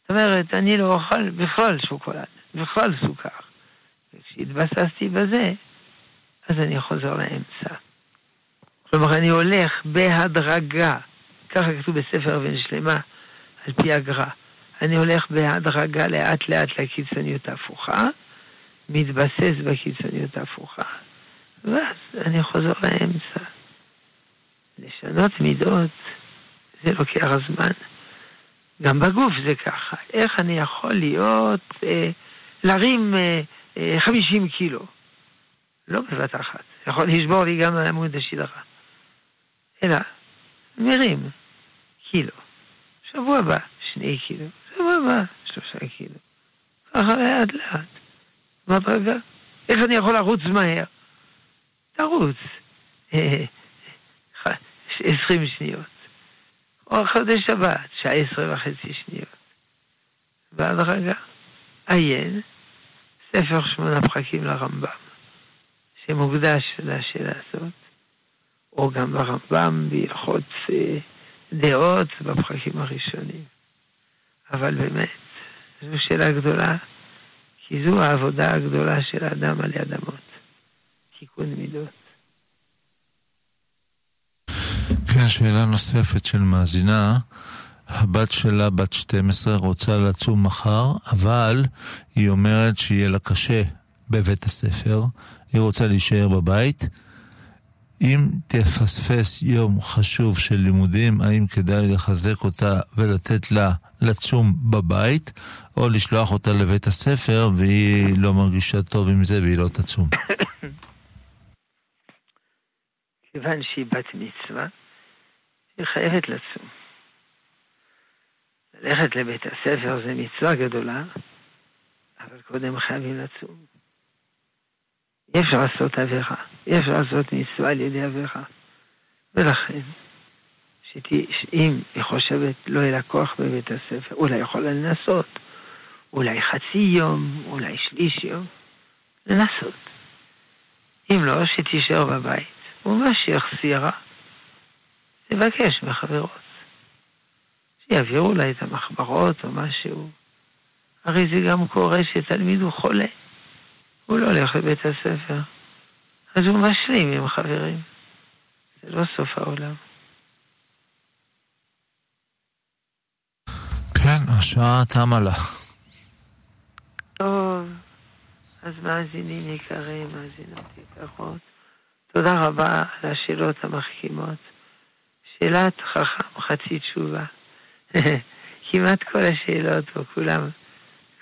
זאת אומרת, אני לא אוכל בכלל שוקולד, בכלל סוכר. וכשהתבססתי בזה, אז אני חוזר לאמצע. כלומר, אני הולך בהדרגה, ככה כתוב בספר בן שלמה, על פי הגר"א. אני הולך בהדרגה לאט לאט לקיצוניות ההפוכה, מתבסס בקיצוניות ההפוכה, ואז אני חוזר לאמצע. לשנות מידות זה לוקח זמן, גם בגוף זה ככה. איך אני יכול להיות, אה, להרים אה, אה, 50 קילו? לא בבת אחת. יכול לשבור לי גם עמוד השדרה. אלא, מרים קילו. שבוע הבא, שני קילו. שבוע הבא, שלושה קילו. ככה לאט לאט. בהדרגה. איך אני יכול לרוץ מהר? תרוץ. *laughs* עשרים שניות. או חודש שבת, שעה עשרה וחצי שניות. בהדרגה, עיין, ספר שמונה פרקים לרמב"ם, שמוקדש לשאלה הזאת, או גם ברמב"ם בהלכות אה, דעות בפרקים הראשונים. אבל באמת, זו שאלה גדולה, כי זו העבודה הגדולה של האדם עלי אדמות, תיקון מידות. כן, שאלה נוספת של מאזינה. הבת שלה, בת 12, רוצה לצום מחר, אבל היא אומרת שיהיה לה קשה בבית הספר. היא רוצה להישאר בבית. אם תפספס יום חשוב של לימודים, האם כדאי לחזק אותה ולתת לה לצום בבית, או לשלוח אותה לבית הספר והיא לא מרגישה טוב עם זה והיא לא תצום? כיוון שהיא בת מצווה, היא חייבת לצום. ללכת לבית הספר זה מצווה גדולה, אבל קודם חייבים לצום. אי אפשר לעשות עבירה, אי אפשר לעשות מצווה על ידי עבירה. ולכן, שאם היא חושבת לא יהיה לה כוח בבית הספר, אולי יכולה לנסות, אולי חצי יום, אולי שליש יום, לנסות. אם לא, שתישאר בבית, ומה שיחסירה, תבקש מחברות. שיעבירו לה את המחברות או משהו. הרי זה גם קורה שתלמיד הוא חולה. הוא לא הולך לבית הספר. אז הוא משלים עם חברים. זה לא סוף העולם. כן, השעה תמה לה. טוב, אז מאזינים יקרים, מאזינות יקרות, תודה רבה על השאלות המחכימות. שאלת חכם חצי תשובה. *laughs* כמעט כל השאלות, או כולם,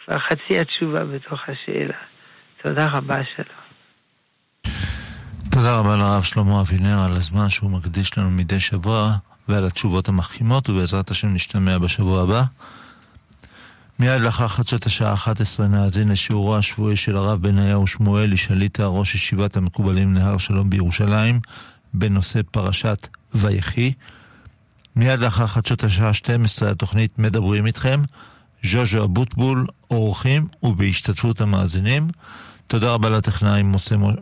כבר חצי התשובה בתוך השאלה. תודה רבה, שלום. תודה רבה לרב שלמה אבינר על הזמן שהוא מקדיש לנו מדי שבוע ועל התשובות המחכימות, ובעזרת השם נשתמע בשבוע הבא. מיד לאחר חדשות השעה 11 נאזין לשיעורו השבועי של הרב בניהו שמואלי, שליטה ראש ישיבת המקובלים נהר שלום בירושלים, בנושא פרשת ויחי. מיד לאחר חדשות השעה 12 התוכנית מדברים איתכם, ז'וז'ו אבוטבול, אורחים ובהשתתפות המאזינים. תודה רבה לטכנאי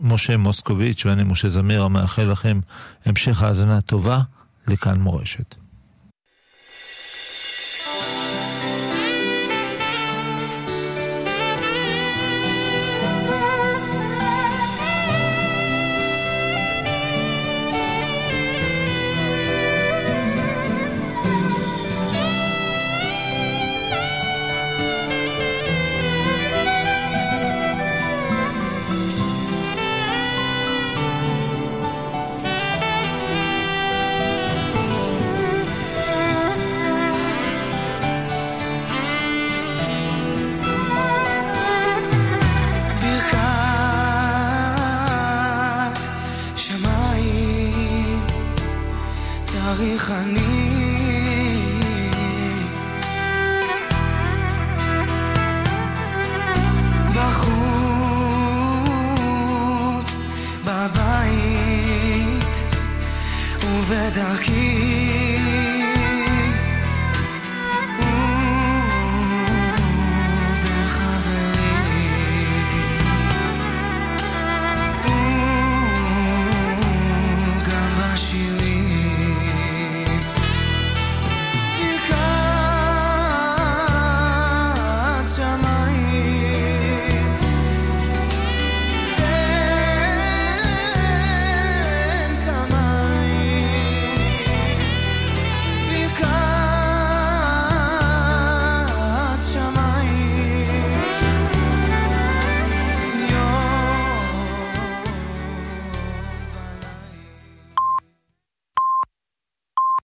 משה, מוסקוביץ' ואני משה זמיר המאחל לכם המשך האזנה טובה לכאן מורשת.